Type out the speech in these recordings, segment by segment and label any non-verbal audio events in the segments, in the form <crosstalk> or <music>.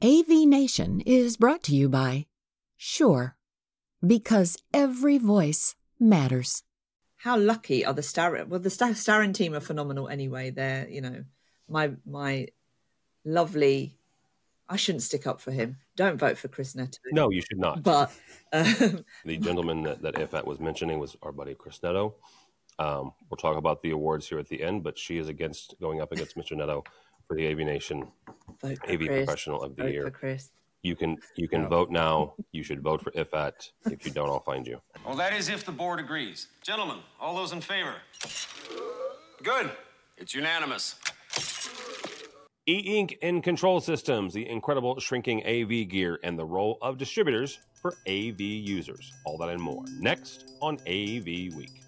AV Nation is brought to you by Shure, because every voice matters. How lucky are the Starin? Well, the Star- Starin team are phenomenal anyway. They're, you know, my my lovely. I shouldn't stick up for him. Don't vote for Chris Neto. No, you should not. But um, <laughs> the gentleman that, that Iffat was mentioning was our buddy Chris Neto. Um, we'll talk about the awards here at the end, but she is against going up against Mr. Neto for the AV Nation vote for AV Chris. Professional of the Vote Year. for Chris. You can you can vote now. You should vote for Iffat. If you don't, I'll find you. Well, that is if the board agrees. Gentlemen, all those in favor? Good. It's unanimous. E Ink and Control Systems, the incredible shrinking AV gear, and the role of distributors for AV users. All that and more next on AV Week.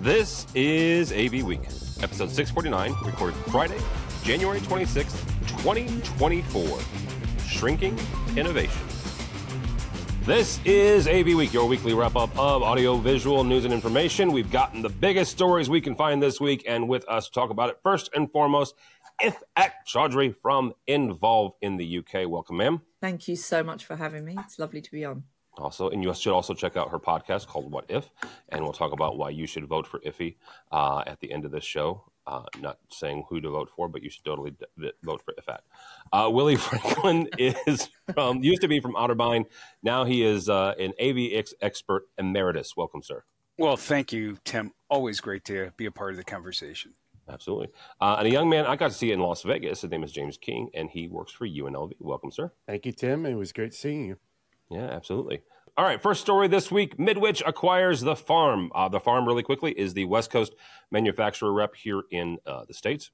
This is AV Week, episode 649, recorded Friday, January 26th, 2024. Shrinking Innovation. This is AV Week, your weekly wrap up of audio, visual news and information. We've gotten the biggest stories we can find this week, and with us to talk about it first and foremost, Iffat Chaudhry from Involve in the UK. Welcome, ma'am. Thank you so much for having me. It's lovely to be on. Also, and you should also check out her podcast called What If, and we'll talk about why you should vote for Iffy uh, at the end of this show. Uh, not saying who to vote for, but you should totally d- d- vote for Iffat. Uh, Willie <laughs> Franklin is from used to be from Otterbein. Now he is uh, an AVX expert emeritus. Welcome, sir. Well, thank you, Tim. Always great to be a part of the conversation. Absolutely. Uh, and a young man I got to see in Las Vegas. His name is James King, and he works for UNLV. Welcome, sir. Thank you, Tim. It was great seeing you. Yeah, absolutely. All right, first story this week Midwich acquires The Farm. Uh, the Farm, really quickly, is the West Coast manufacturer rep here in uh, the States.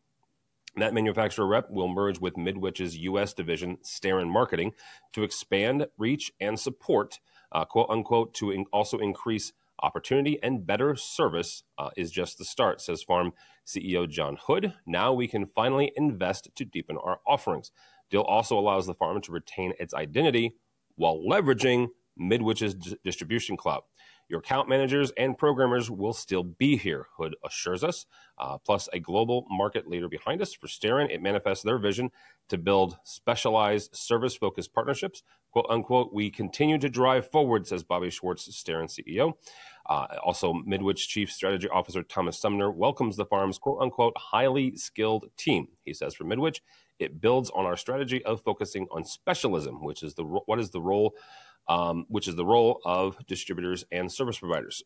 That manufacturer rep will merge with Midwich's U.S. division, Starin Marketing, to expand reach and support, uh, quote unquote, to in- also increase opportunity and better service uh, is just the start, says Farm CEO John Hood. Now we can finally invest to deepen our offerings. Deal also allows the farm to retain its identity while leveraging Midwich's d- distribution cloud. Your account managers and programmers will still be here, Hood assures us. Uh, plus, a global market leader behind us. For Starin, it manifests their vision to build specialized service focused partnerships. Quote unquote, we continue to drive forward, says Bobby Schwartz, Starin CEO. Uh, also, Midwich Chief Strategy Officer Thomas Sumner welcomes the farm's quote unquote highly skilled team. He says for Midwich, it builds on our strategy of focusing on specialism, which is the what is the role, um, which is the role of distributors and service providers.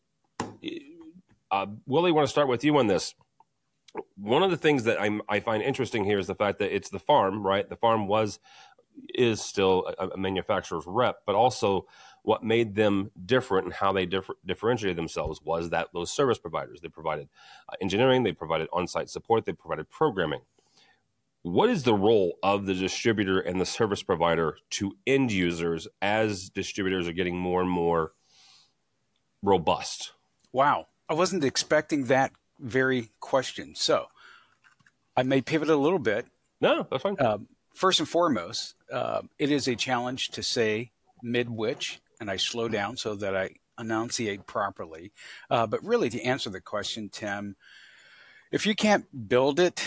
Uh, Willie, want to start with you on this. One of the things that I'm, I find interesting here is the fact that it's the farm, right? The farm was is still a, a manufacturer's rep, but also what made them different and how they differ, differentiated themselves was that those service providers they provided uh, engineering, they provided on-site support, they provided programming. What is the role of the distributor and the service provider to end users as distributors are getting more and more robust? Wow. I wasn't expecting that very question. So I may pivot a little bit. No, that's fine. Um, first and foremost, uh, it is a challenge to say Midwich, and I slow down so that I enunciate properly. Uh, but really, to answer the question, Tim, if you can't build it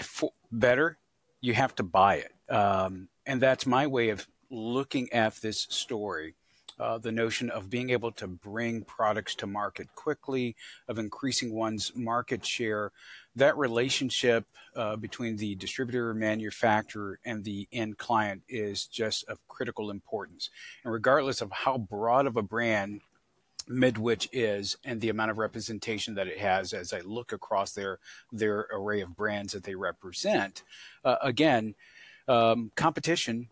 for better, you have to buy it. Um, and that's my way of looking at this story. Uh, the notion of being able to bring products to market quickly, of increasing one's market share, that relationship uh, between the distributor, manufacturer, and the end client is just of critical importance. And regardless of how broad of a brand Midwich is and the amount of representation that it has as I look across their their array of brands that they represent. Uh, again, um, competition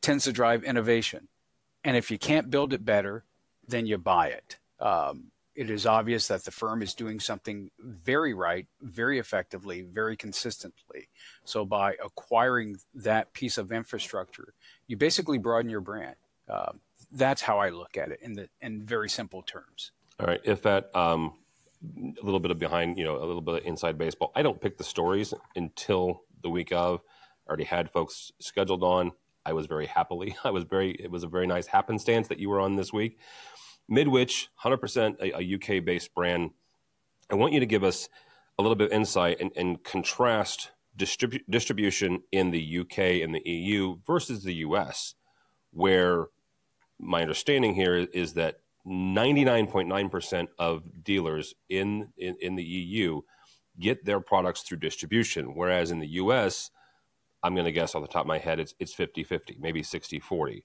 tends to drive innovation, and if you can't build it better, then you buy it. Um, it is obvious that the firm is doing something very right, very effectively, very consistently. So by acquiring that piece of infrastructure, you basically broaden your brand. Uh, that's how I look at it in the in very simple terms. All right, Iffat um, a little bit of behind, you know, a little bit of inside baseball. I don't pick the stories until the week of. I already had folks scheduled on. I was very happily. <laughs> I was very. It was a very nice happenstance that you were on this week. Midwich, hundred percent a, a UK based brand. I want you to give us a little bit of insight and, and contrast distribu- distribution in the UK and the EU versus the US, where my understanding here is that 99.9% of dealers in, in, in the EU get their products through distribution, whereas in the US, I'm going to guess off the top of my head, it's, it's 50 50, maybe 60 40.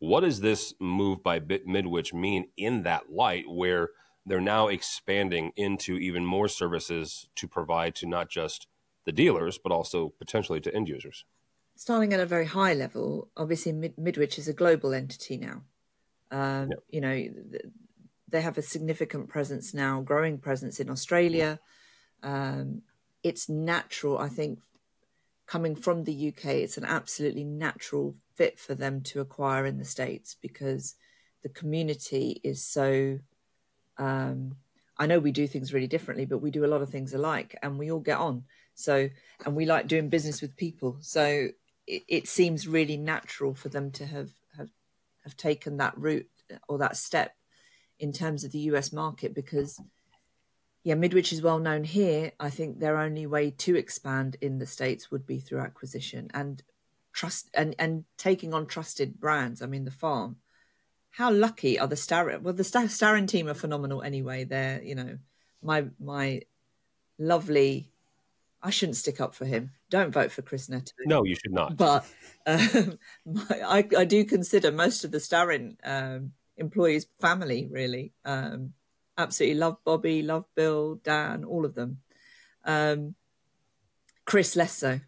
What does this move by Midwich mean in that light where they're now expanding into even more services to provide to not just the dealers, but also potentially to end users? Starting at a very high level, obviously, Mid- Midwich is a global entity now. Um, yep. You know, they have a significant presence now, growing presence in Australia. Um, it's natural, I think, coming from the UK, it's an absolutely natural fit for them to acquire in the States because the community is so. Um, I know we do things really differently, but we do a lot of things alike and we all get on. So, and we like doing business with people. So it, it seems really natural for them to have, have, have taken that route or that step in terms of the US market because yeah, Midwich is well known here. I think their only way to expand in the States would be through acquisition and trust and, and taking on trusted brands. I mean, the farm. How lucky are the Starin? Well, the Starin team are phenomenal anyway. They're, you know, my my lovely I shouldn't stick up for him. Don't vote for Chris Neto. No, you should not. But um, <laughs> I, I, do consider most of the Starin um, employees family, really. Um, absolutely love Bobby, love Bill, Dan, all of them. Um, Chris less so.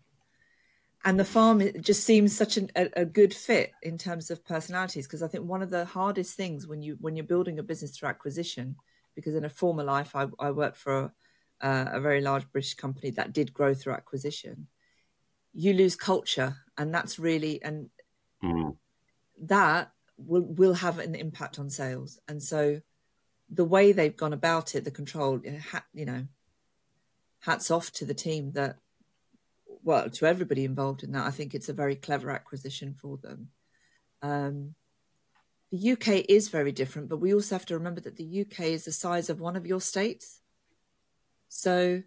And the farm just seems such an, a, a good fit in terms of personalities because I think one of the hardest things when you when you're building a business through acquisition, because in a former life I, I worked for uh, a very large British company that did grow through acquisition, you lose culture, and that's really and mm. that will will have an impact on sales. And so, the way they've gone about it, the control, you know, hats off to the team that, well, to everybody involved in that. I think it's a very clever acquisition for them. Um, the UK is very different, but we also have to remember that the UK is the size of one of your states. So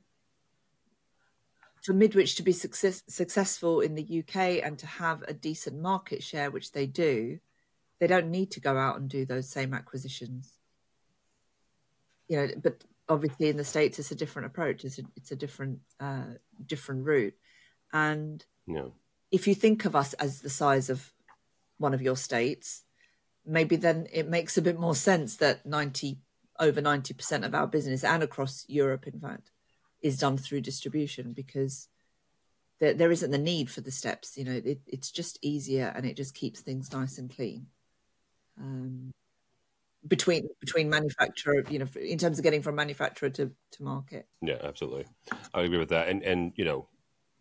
for Midwich to be success, successful in the UK and to have a decent market share, which they do, they don't need to go out and do those same acquisitions. You know, but obviously in the states it's a different approach. It's a, it's a different uh, different route, and if you think of us as the size of one of your states, maybe then it makes a bit more sense that ninety over 90% of our business and across Europe, in fact, is done through distribution because there, there isn't the need for the steps. You know, it, it's just easier and it just keeps things nice and clean. Um, between between manufacturer, you know, in terms of getting from manufacturer to, to market. Yeah, absolutely, I agree with that. And and you know,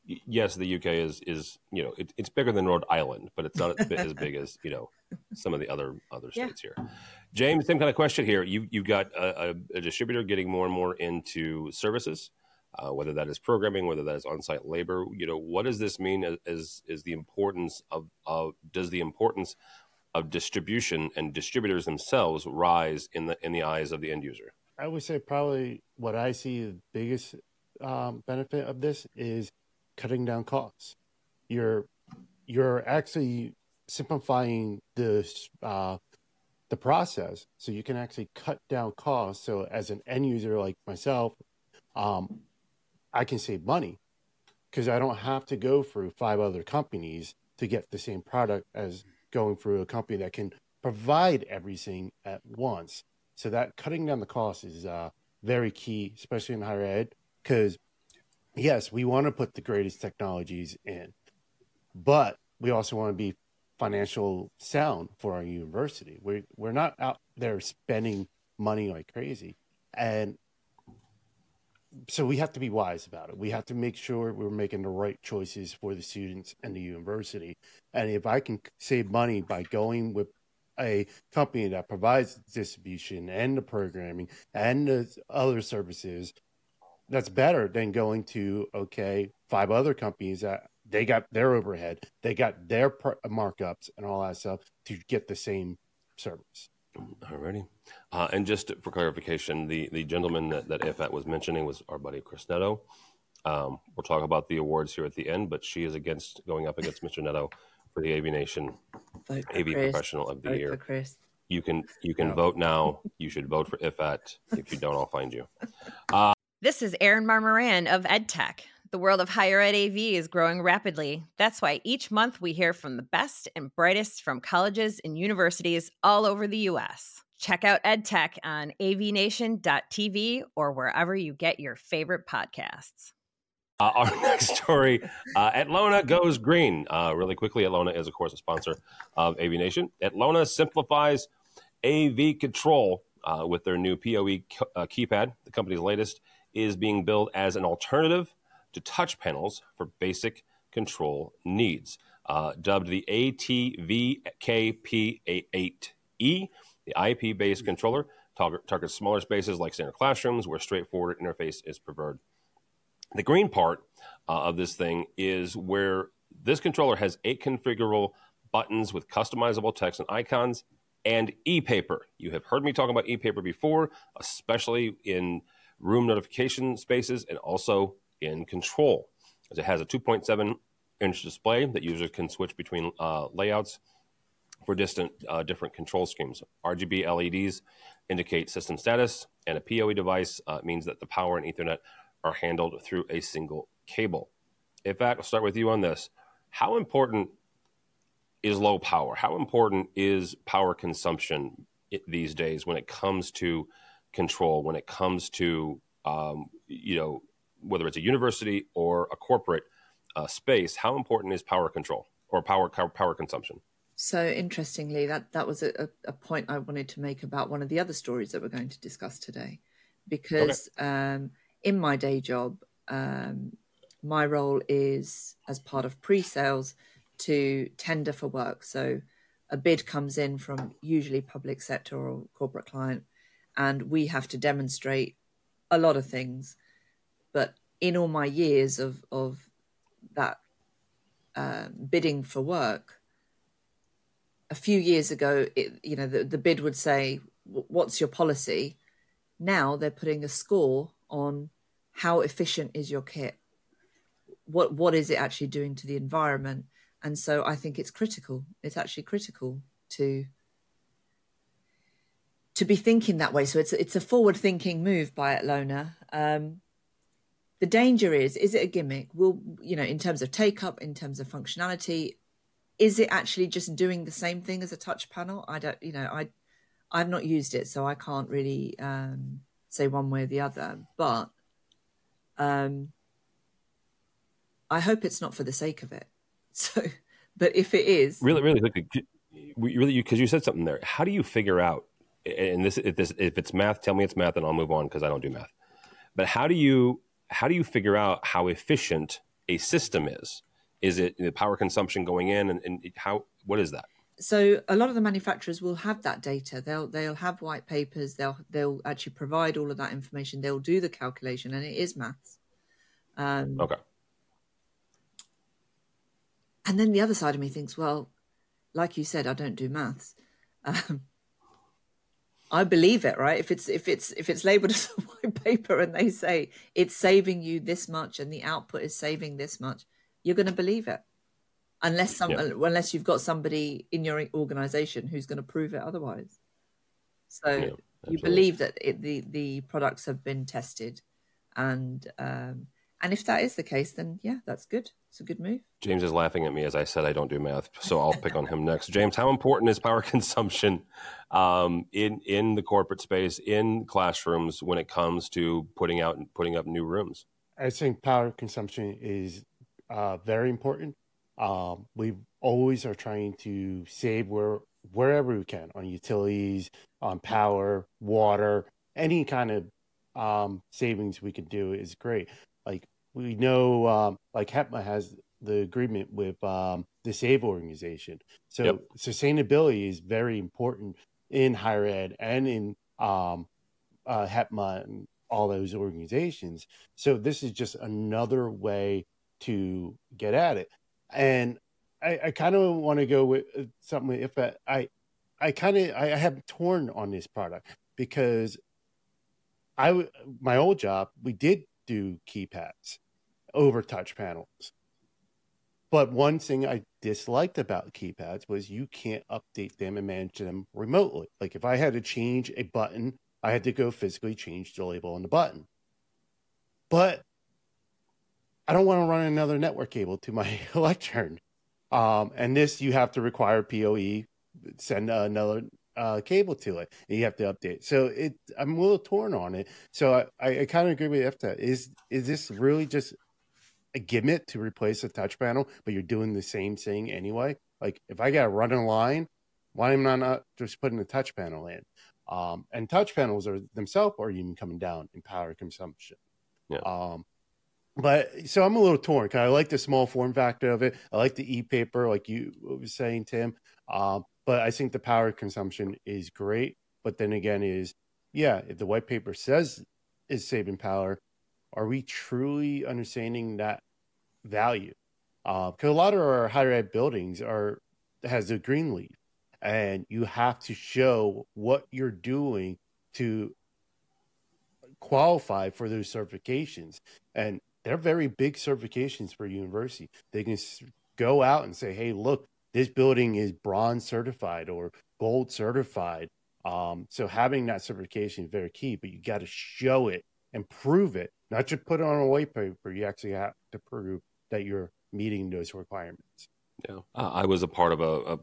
yes, the UK is is you know it, it's bigger than Rhode Island, but it's not as big as you know some of the other other states yeah. here. James, same kind of question here. You you've got a, a, a distributor getting more and more into services, uh, whether that is programming, whether that is on-site labor. You know, what does this mean? As is the importance of of does the importance of distribution and distributors themselves rise in the in the eyes of the end user? I would say probably what I see the biggest um, benefit of this is cutting down costs. You're you're actually simplifying the uh, the process so you can actually cut down costs. So as an end user like myself, um, I can save money because I don't have to go through five other companies to get the same product as going through a company that can provide everything at once. So that cutting down the cost is uh, very key, especially in higher ed, because yes, we want to put the greatest technologies in, but we also want to be financial sound for our university. We're we're not out there spending money like crazy, and so we have to be wise about it. We have to make sure we're making the right choices for the students and the university. And if I can save money by going with a company that provides distribution and the programming and the other services that's better than going to okay five other companies that they got their overhead, they got their markups and all that stuff to get the same service. Alrighty, uh, and just for clarification, the the gentleman that, that Iffat was mentioning was our buddy Chris Neto. Um, we'll talk about the awards here at the end, but she is against going up against Mr. Neto for the AV Nation Vote AV Chris. Professional of the Vote Year. for Chris. You can you can Yeah. vote now. You should vote for Iffat. If you don't, I'll find you. <laughs> This is Erin Marmoran of EdTech. The world of higher ed AV is growing rapidly. That's why each month we hear from the best and brightest from colleges and universities all over the U.S. Check out EdTech on avnation.tv or wherever you get your favorite podcasts. Uh, our <laughs> next story uh, Atlona goes green. Uh, really quickly, Atlona is, of course, a sponsor of AV Nation. Atlona simplifies AV control uh, with their new PoE uh, keypad. The company's latest is being billed as an alternative to touch panels for basic control needs. Uh, dubbed the ATVKP8E, the IP based controller target- targets smaller spaces like standard classrooms where straightforward interface is preferred. The green part uh, of this thing is where this controller has eight configurable buttons with customizable text and icons and e-paper. You have heard me talk about e-paper before, especially in room notification spaces and also in control. As it has a 2.7 inch display that users can switch between uh, layouts for distant uh, different control schemes. RGB LEDs indicate system status, and a PoE device uh, means that the power and Ethernet are handled through a single cable. Iffat, I'll start with you on this. How important is low power? How important is power consumption these days when it comes to control? When it comes to um, you know whether it's a university or a corporate uh, space, how important is power control or power power consumption? So interestingly, that that was a, a, point I wanted to make about one of the other stories that we're going to discuss today, because um, in my day job, um, my role is as part of pre-sales to tender for work. So a bid comes in from usually public sector or corporate client, and we have to demonstrate a lot of things. But in all my years of of that um, bidding for work, a few years ago, it, you know, the, the bid would say, "What's your policy?" Now they're putting a score on how efficient is your kit. What what is it actually doing to the environment? And so I think it's critical. It's actually critical to to be thinking that way. So it's it's a forward thinking move by Atlona. Um, the danger is: is it a gimmick? Will you know, in terms of take up, in terms of functionality, is it actually just doing the same thing as a touch panel? I don't, you know, I I've not used it, so I can't really um, say one way or the other. But um, I hope it's not for the sake of it. <laughs> So, but if it is, really really really because you said something there how do you figure out and this if this if it's math tell me it's math and i'll move on because i don't do math but how do you how do you figure out how efficient a system is is it the power consumption going in and, and how what is that so a lot of the manufacturers will have that data. They'll they'll have white papers. They'll they'll actually provide all of that information. They'll do the calculation, and it is maths. Um, okay and then the other side of me thinks, well, like you said, I don't do maths. Um, I believe it, right? If it's if it's if it's labeled <laughs> as a white paper and they say it's saving you this much and the output is saving this much, you're going to believe it, unless some Yeah. unless you've got somebody in your organization who's going to prove it otherwise. So Yeah, you believe that it, the the products have been tested, and um, and if that is the case, then yeah, that's good. It's a good move. james is laughing at me as i said i don't do math so i'll pick on him <laughs> next james how important is power <laughs> consumption um, in in the corporate space in classrooms when it comes to putting out and putting up new rooms I think power consumption is uh, very important. Um, we always are trying to save where wherever we can on utilities, on power, water, any kind of um, savings we can do is great. We know, um, like HETMA has the agreement with um, the SAVE organization, so Yep. sustainability is very important in higher ed and in um, uh, HETMA and all those organizations. So this is just another way to get at it. And I, I kind of want to go with uh, something. If I, I, I kind of I have torn on this product because I w- my old job we did do keypads, over touch panels. But one thing I disliked about keypads was you can't update them and manage them remotely. Like if I had to change a button, I had to go physically change the label on the button. But I don't want to run another network cable to my <laughs> Electern. Um, and this you have to require PoE, send another uh, cable to it, and you have to update. So it, I'm a little torn on it. So I, I kind of agree with Iffat. Is is this really just a gimmick to replace a touch panel, but you're doing the same thing anyway. Like if I got to run a line, why am I not just putting a touch panel in? Um, and touch panels are themselves are even coming down in power consumption. Yeah. Um, but so I'm a little torn. Cause I like the small form factor of it. I like the e-paper, like you were saying, Tim. Um, but I think the power consumption is great. But then again, is yeah, if the white paper says is saving power, are we truly understanding that value? Because uh, a lot of our higher ed buildings are has a green leaf, and you have to show what you're doing to qualify for those certifications. And they're very big certifications for university. They can go out and say, "Hey, look, this building is bronze certified or gold certified." Um, so having that certification is very key, but you got to show it and prove it not just put it on a white paper. You actually have to prove that you're meeting those requirements. Yeah, I was a part of a, a,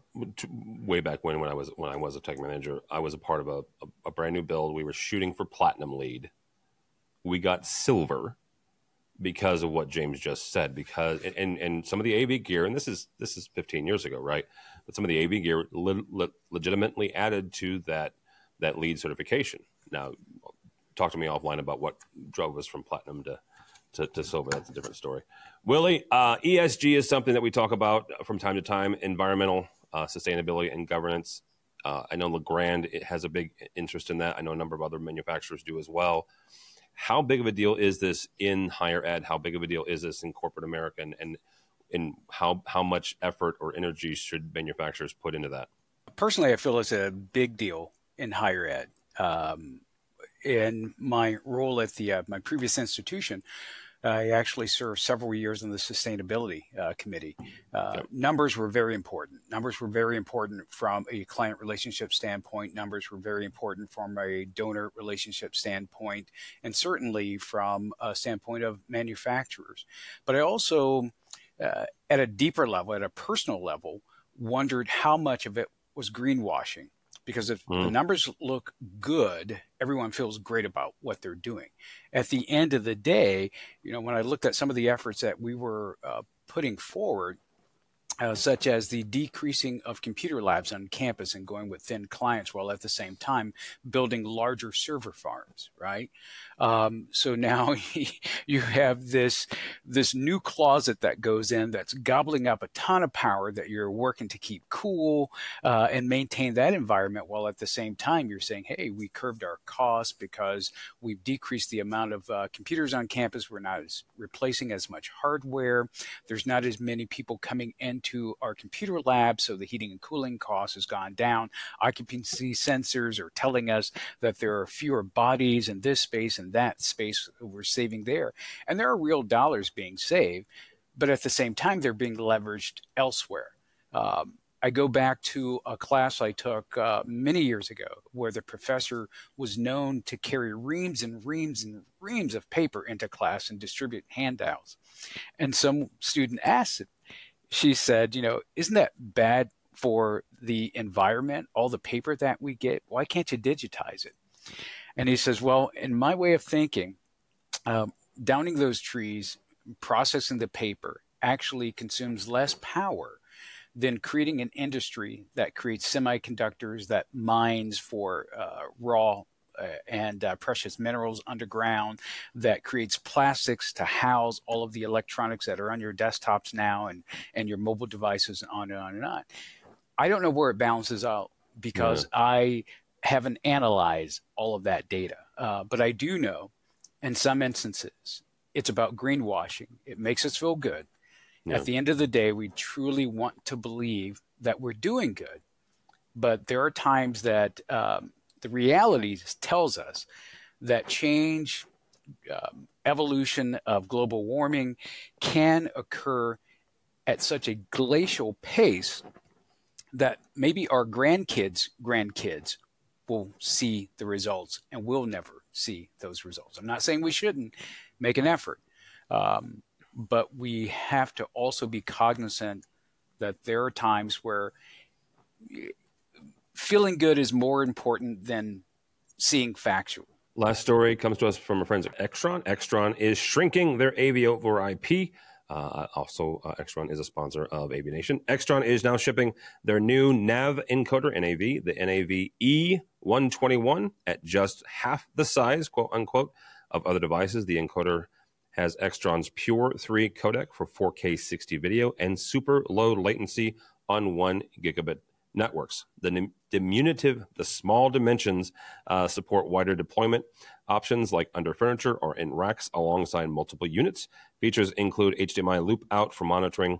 way back when when I was when I was a tech manager. I was a part of a, a, a brand new build. We were shooting for platinum LEED. We got silver because of what James just said. Because and and some of the AV gear, and this is this is 15 years ago, right? But some of the AV gear le- le- legitimately added to that that LEED certification. Now, talk to me offline about what drove us from platinum to to, to silver. That's a different story. Willie, uh, ESG is something that we talk about from time to time. Environmental uh, sustainability and governance. Uh, I know Legrand has a big interest in that. I know a number of other manufacturers do as well. How big of a deal is this in higher ed? How big of a deal is this in corporate America? And, and, how, how much effort or energy should manufacturers put into that? Personally, I feel it's a big deal in higher ed. Um, in my role at the uh, my previous institution, I actually served several years on the sustainability uh, committee. Uh, yep. Numbers were very important. Numbers were very important from a client relationship standpoint. Numbers were very important from a donor relationship standpoint, and certainly from a standpoint of manufacturers. But I also, uh, at a deeper level, at a personal level, wondered how much of it was greenwashing because if mm. the numbers look good, everyone feels great about what they're doing. At the end of the day, you know, when I looked at some of the efforts that we were uh, putting forward, uh, such as the decreasing of computer labs on campus and going with thin clients while at the same time building larger server farms, right? Um, so now <laughs> you have this this new closet that goes in that's gobbling up a ton of power that you're working to keep cool uh, and maintain that environment while at the same time you're saying, hey, we curved our costs because we've decreased the amount of uh, computers on campus. We're not as replacing as much hardware. There's not as many people coming into our computer lab, so the heating and cooling cost has gone down. Occupancy sensors are telling us that there are fewer bodies in this space and that space we're saving there. And there are real dollars being saved, but at the same time, they're being leveraged elsewhere. Um, I go back to a class I took uh, many years ago where the professor was known to carry reams and reams and reams of paper into class and distribute handouts. And some student asked, she said, You know, isn't that bad for the environment, all the paper that we get? Why can't you digitize it? And he says, Well, in my way of thinking, um, downing those trees, processing the paper actually consumes less power than creating an industry that creates semiconductors, that mines for uh, raw uh, and uh, precious minerals underground that creates plastics to house all of the electronics that are on your desktops now and, and your mobile devices and on and on and on. I don't know where it balances out because. I haven't analyzed all of that data. Uh, but I do know in some instances it's about greenwashing. It makes us feel good. At the end of the day, we truly want to believe that we're doing good. But there are times that um, the reality tells us that change um, evolution of global warming can occur at such a glacial pace that maybe our grandkids' grandkids will see the results and we'll never see those results. I'm not saying we shouldn't make an effort, um, but we have to also be cognizant that there are times where feeling good is more important than seeing factual. Last story comes to us from our friends at Extron. Extron is shrinking their AV over IP. Uh, also, uh, Extron is a sponsor of AV Nation. Extron is now shipping their new NAV encoder NAV, the NAV E121, at just half the size, quote unquote, of other devices. The encoder has Extron's Pure 3 codec for 4K 60 video and super low latency on 1 gigabit networks. The diminutive, the small dimensions uh, support wider deployment options like under furniture or in racks alongside multiple units. Features include HDMI loop out for monitoring,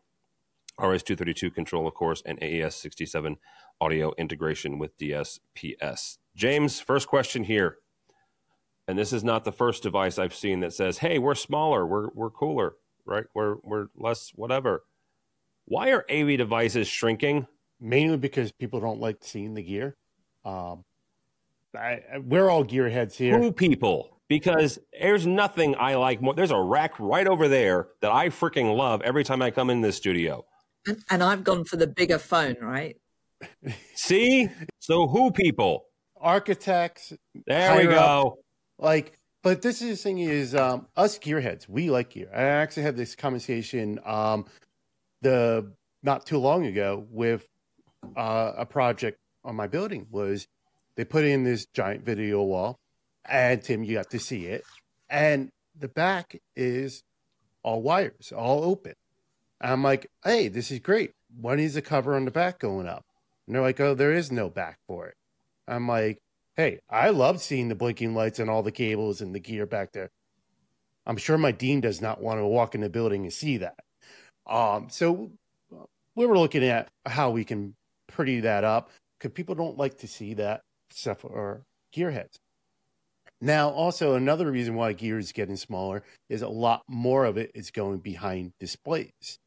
RS-232 control, of course, and AES-67 audio integration with DSPS. James, first question here. And this is not the first device I've seen that says, "Hey, we're smaller, we're we're cooler, right? We're we're less whatever." Why are AV devices shrinking? Mainly because people don't like seeing the gear. Um, I, we're all gearheads here. Who people? Because there's nothing I like more. There's a rack right over there that I freaking love every time I come in this studio. And, and I've gone for the bigger phone, right? <laughs> See? So who people? Architects. There we go. Up, like, but this is the thing is um, us gearheads, we like gear. I actually had this conversation um, the not too long ago with uh, a project on my building was they put in this giant video wall, and Tim, you got to see it, and the back is all wires, all open. And I'm like, hey, this is great. When is the cover on the back going up? And they're like, oh, there is no back for it. I'm like, hey, I love seeing the blinking lights and all the cables and the gear back there. I'm sure my dean does not want to walk in the building and see that. Um, so we were looking at how we can pretty that up because people don't like to see that stuff or gearheads. Now, also another reason why gear is getting smaller is a lot more of it is going behind displays.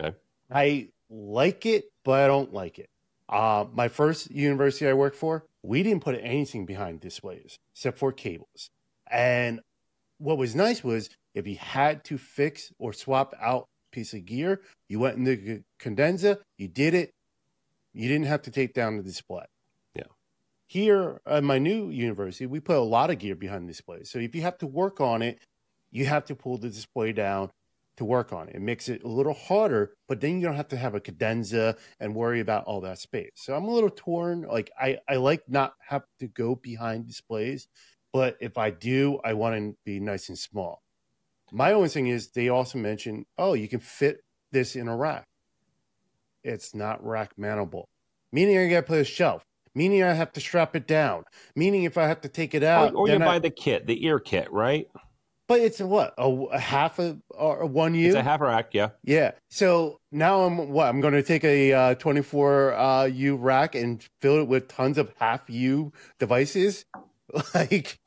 Okay. I like it, but I don't like it. Uh, my first university I worked for, we didn't put anything behind displays except for cables. And what was nice was if you had to fix or swap out piece of gear, you went in the cadenza, you did it, you didn't have to take down the display. Yeah. Here at my new university, we put a lot of gear behind the display. So if you have to work on it, you have to pull the display down to work on it. It makes it a little harder, but then you don't have to have a cadenza and worry about all that space. So I'm a little torn. Like I, I like not have to go behind displays, but if I do, I want to be nice and small. My only thing is they also mentioned, oh, you can fit this in a rack it's not rack mountable. Meaning I gotta put a shelf. Meaning I have to strap it down. Meaning if I have to take it out, or, or you buy the kit, the ear kit, right? But it's a what a, a half a or one U. It's a half rack, yeah. Yeah. So now I'm what I'm going to take a uh, 24 uh, U rack and fill it with tons of half U devices. <laughs> Like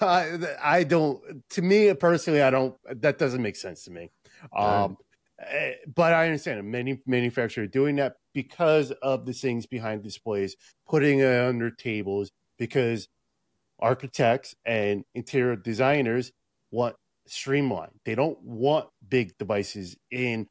I, I don't. To me personally, I don't. That doesn't make sense to me. Um, Eh, but I understand many manufacturers doing that because of the things behind displays, putting it under tables, because architects and interior designers want streamlined. They don't want big devices in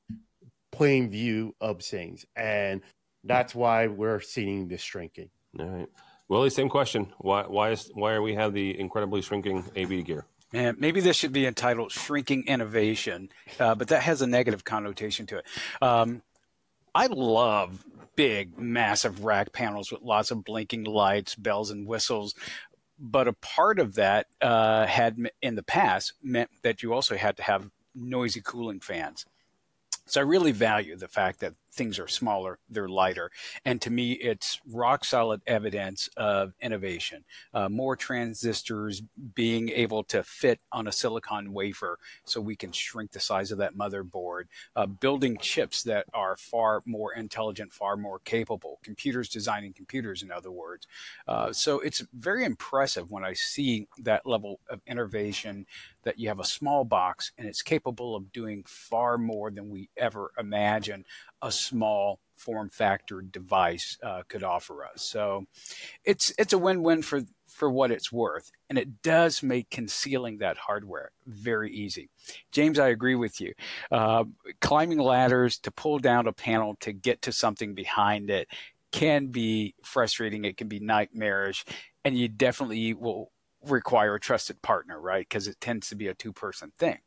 plain view of things. And that's why we're seeing this shrinking. All right. Willie, same question. Why why is why are we have the incredibly shrinking AV gear? Man, maybe this should be entitled "Shrinking Innovation," uh, but that has a negative connotation to it. Um, I love big, massive rack panels with lots of blinking lights, bells, and whistles. But a part of that uh, had in the past meant that you also had to have noisy cooling fans. So I really value the fact that things are smaller, they're lighter. And to me, it's rock solid evidence of innovation. Uh, more transistors being able to fit on a silicon wafer so we can shrink the size of that motherboard, uh, building chips that are far more intelligent, far more capable, computers designing computers, in other words. Uh, so it's very impressive when I see that level of innovation that you have a small box and it's capable of doing far more than we ever imagined a small form factor device uh, could offer us. So it's it's a win-win for for what it's worth, and it does make concealing that hardware very easy. James, I agree with you. Uh, climbing ladders to pull down a panel to get to something behind it can be frustrating. It can be nightmarish, and you definitely will require a trusted partner, right? Because it tends to be a two-person thing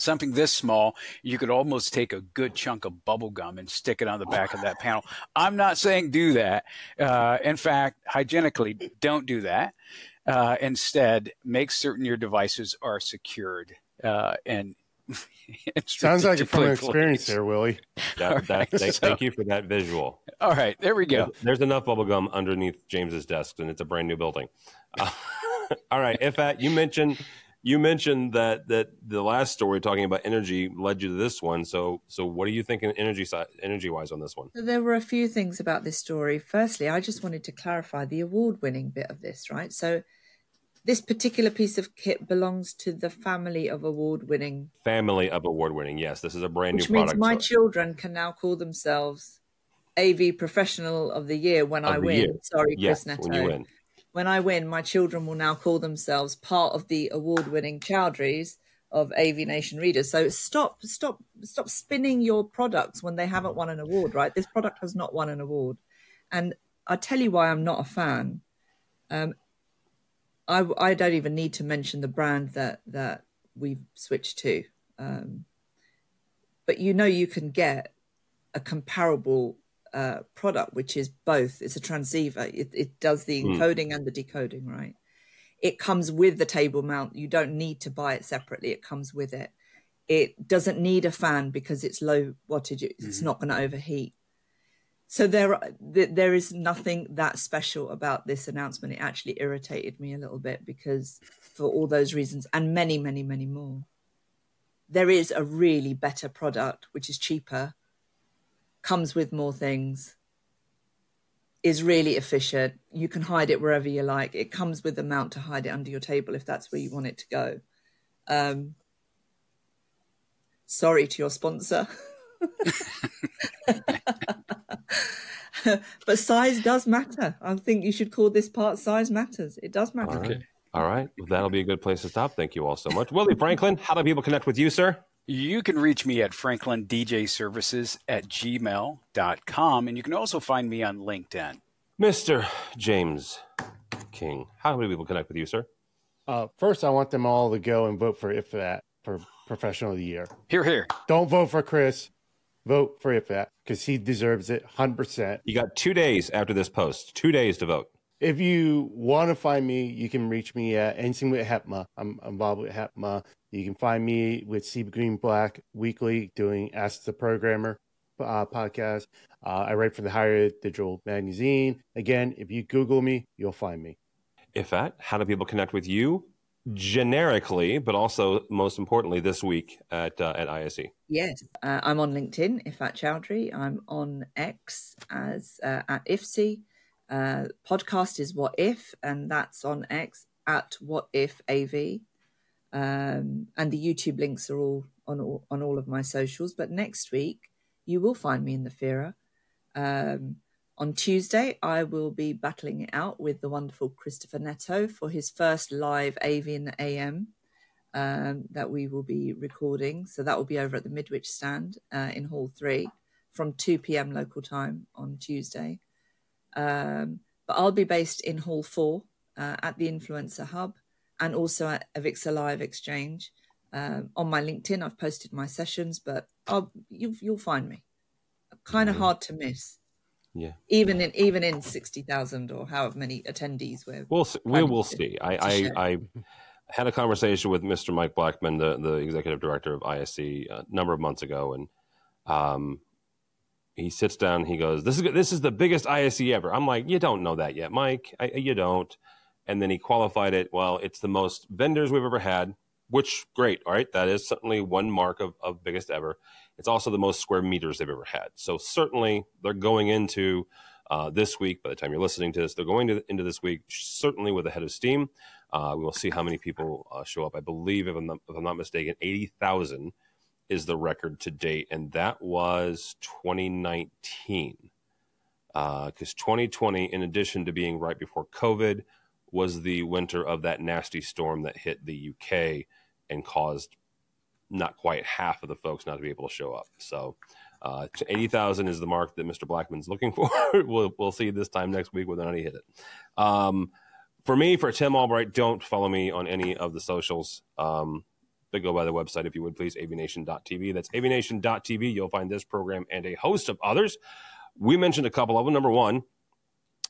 something this small, you could almost take a good chunk of bubble gum and stick it on the back of that panel. I'm not saying do that. Uh, in fact, hygienically, don't do that. Uh, instead, make certain your devices are secured uh, and. <laughs> Sounds like a from experience there, Willie. That, that, right, so, thank you for that visual. All right, there we go. There's, there's enough bubble gum underneath James's desk, and it's a brand new building. Uh, <laughs> all right, Iffat, you mentioned you mentioned that that the last story talking about energy led you to this one. So so what are you thinking energy energy wise on this one? There were a few things about this story. Firstly, I just wanted to clarify the award winning bit of this, right? So this particular piece of kit belongs to the family of award winning family of award winning. Yes, this is a brand Which new product. Means my so. children can now call themselves AV Professional of the Year when of I win. Year. Sorry, yes, Chris Neto. When you win when I win, my children will now call themselves part of the award-winning Chaudhrys of AV Nation readers. So stop, stop, stop spinning your products when they haven't won an award. Right? This product has not won an award, and I tell you why I'm not a fan. Um, I, I don't even need to mention the brand that that we've switched to, um, but you know you can get a comparable uh, product, which is both. It's a transceiver. It, it does the hmm. encoding mm. and the decoding, right? It comes with the table mount. You don't need to buy it separately. It comes with it. It doesn't need a fan because it's low wattage. It's mm. not going to overheat. So there, there is nothing that special about this announcement. It actually irritated me a little bit because, for all those reasons and many, many, many more, there is a really better product which is cheaper comes with more things, is really efficient. You can hide it wherever you like. It comes with a mount to hide it under your table if that's where you want it to go. Um, sorry to your sponsor. <laughs> but size does matter. I think you should call this part size matters. It does matter. All right. All right. Well, that'll be a good place to stop. Thank you all so much. Willie Franklin, how do people connect with you, sir? You can reach me at franklindjservices at gmail.com, and you can also find me on LinkedIn. Mr. James King, how do people connect with you, sir? Uh, first, I want them all to go and vote for Iffat for Professional of the Year. Here, here. Don't vote for Chris. Vote for Iffat because he deserves it 100%. You got two days after this post, two days to vote. If you want to find me, you can reach me at Anything with HETMA. I'm involved with HETMA. You can find me with Steve Greenblatt weekly doing Ask the Programmer uh, podcast. Uh, I write for the Higher Digital Magazine. Again, if you Google me, you'll find me. Iffat, how do people connect with you? Generically, but also most importantly, this week at uh, at ISE. Yes, uh, I'm on LinkedIn, Iffat Chaudhry. I'm on X as uh, at IFSI. Uh, podcast is What If, and that's on X at What If AV um, and the YouTube links are all on all, on all of my socials. But next week, you will find me in the FIRA. Um, on Tuesday, I will be battling it out with the wonderful Christopher Neto for his first live Avian AM um, that we will be recording. So that will be over at the Midwich stand uh, in Hall 3 from 2 p.m. local time on Tuesday. Um, but I'll be based in Hall 4 uh, at the Influencer Hub and also at Avixa Live Exchange. Um, on my LinkedIn, I've posted my sessions, but I'll, you, will find me. Kind of mm-hmm. hard to miss. Yeah. Even in even in sixty thousand or however many attendees we're we'll see. we will see. I I, I, had a conversation with Mr. Mike Blackman, the the executive director of ISE, a number of months ago, and um, he sits down. He goes, "This is this is the biggest ISE ever." I'm like, "You don't know that yet, Mike. I, you don't." And then he qualified it. Well, it's the most vendors we've ever had, which great. All right, that is certainly one mark of, of biggest ever. It's also the most square meters they've ever had. So certainly they're going into uh, this week. By the time you're listening to this, they're going to, into this week certainly with a head of steam. Uh, we will see how many people uh, show up. I believe, if I'm not, if I'm not mistaken, eighty thousand is the record to date, and that was 2019. Because uh, 2020, in addition to being right before COVID, was the winter of that nasty storm that hit the UK and caused not quite half of the folks not to be able to show up. So, uh, 80,000 is the mark that Mr. Blackman's looking <laughs> for. we'll, we'll see this time next week whether or not he hit it. Um, for me, for Tim Albright, don't follow me on any of the socials. Um, but go by the website if you would please, avnation.tv. That's avnation.tv. You'll find this program and a host of others. We mentioned a couple of them. Number one,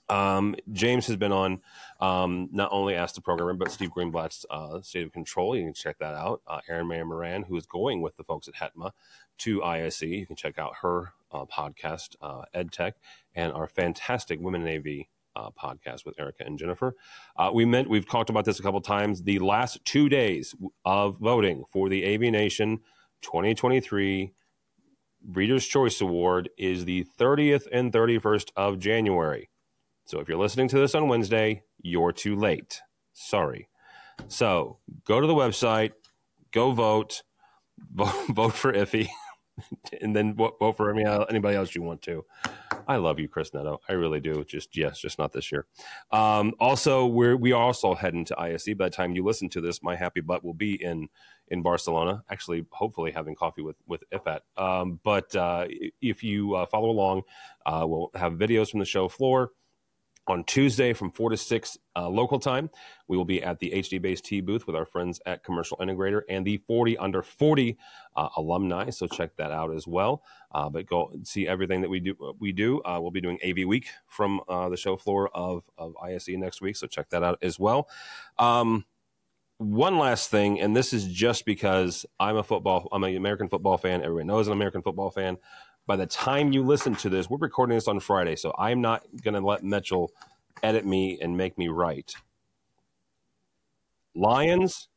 um, James has been on um, not only Ask the Programmer, but Steve Greenblatt's uh, State of Control. You can check that out. Uh, Erin Mayer Moran, who is going with the folks at HETMA to ISE. You can check out her uh, podcast, uh, EdTech, and our fantastic Women in AV uh, podcast with Erica and Jennifer. Uh, we meant we've talked about this a couple times. The last two days of voting for the AV Nation 2023 Reader's Choice Award is the 30th and 31st of January. So if you're listening to this on Wednesday, you're too late. Sorry. So go to the website, go vote, <laughs> vote, vote for Iffy, <laughs> and then vote for anybody else you want to. I love you, Chris Neto. I really do. Just yes, just not this year. Um, also, we're we are also heading to ISE. By the time you listen to this, my happy butt will be in in Barcelona. Actually, hopefully having coffee with with Iffat. Um, but uh, if you uh, follow along, uh, we'll have videos from the show floor on Tuesday from 4 to 6 uh, local time. We will be at the HDBaseT booth with our friends at Commercial Integrator and the 40 under 40 uh, alumni. So check that out as well. Uh, but go see everything that we do. We do. Uh, we'll be doing AV Week from uh, the show floor of, of ISE next week. So check that out as well. Um, one last thing, and this is just because I'm a football, I'm an American football fan. Everybody knows I'm an American football fan by the time you listen to this, we're recording this on Friday, so I'm not going to let Mitchell edit me and make me right. Lions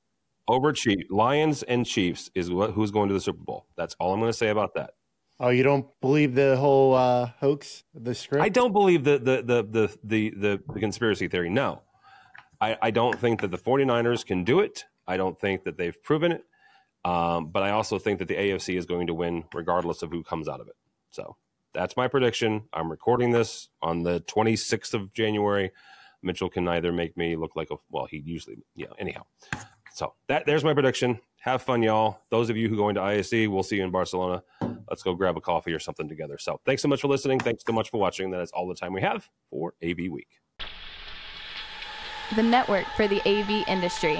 over Chiefs. Lions and Chiefs is what, who's going to the Super Bowl. That's all I'm going to say about that. Oh, you don't believe the whole uh, hoax, the script? I don't believe the the the the the, the, the conspiracy theory. No, I, I don't think that the 49ers can do it. I don't think that they've proven it. Um, but I also think that the AFC is going to win regardless of who comes out of it. So that's my prediction. I'm recording this on the 26th of January. Mitchell can either make me look like a well, he usually yeah. Anyhow, so that there's my prediction. Have fun, y'all. Those of you who go into ISE, we'll see you in Barcelona. Let's go grab a coffee or something together. So thanks so much for listening. Thanks so much for watching. That is all the time we have for AV Week. The network for the AV industry.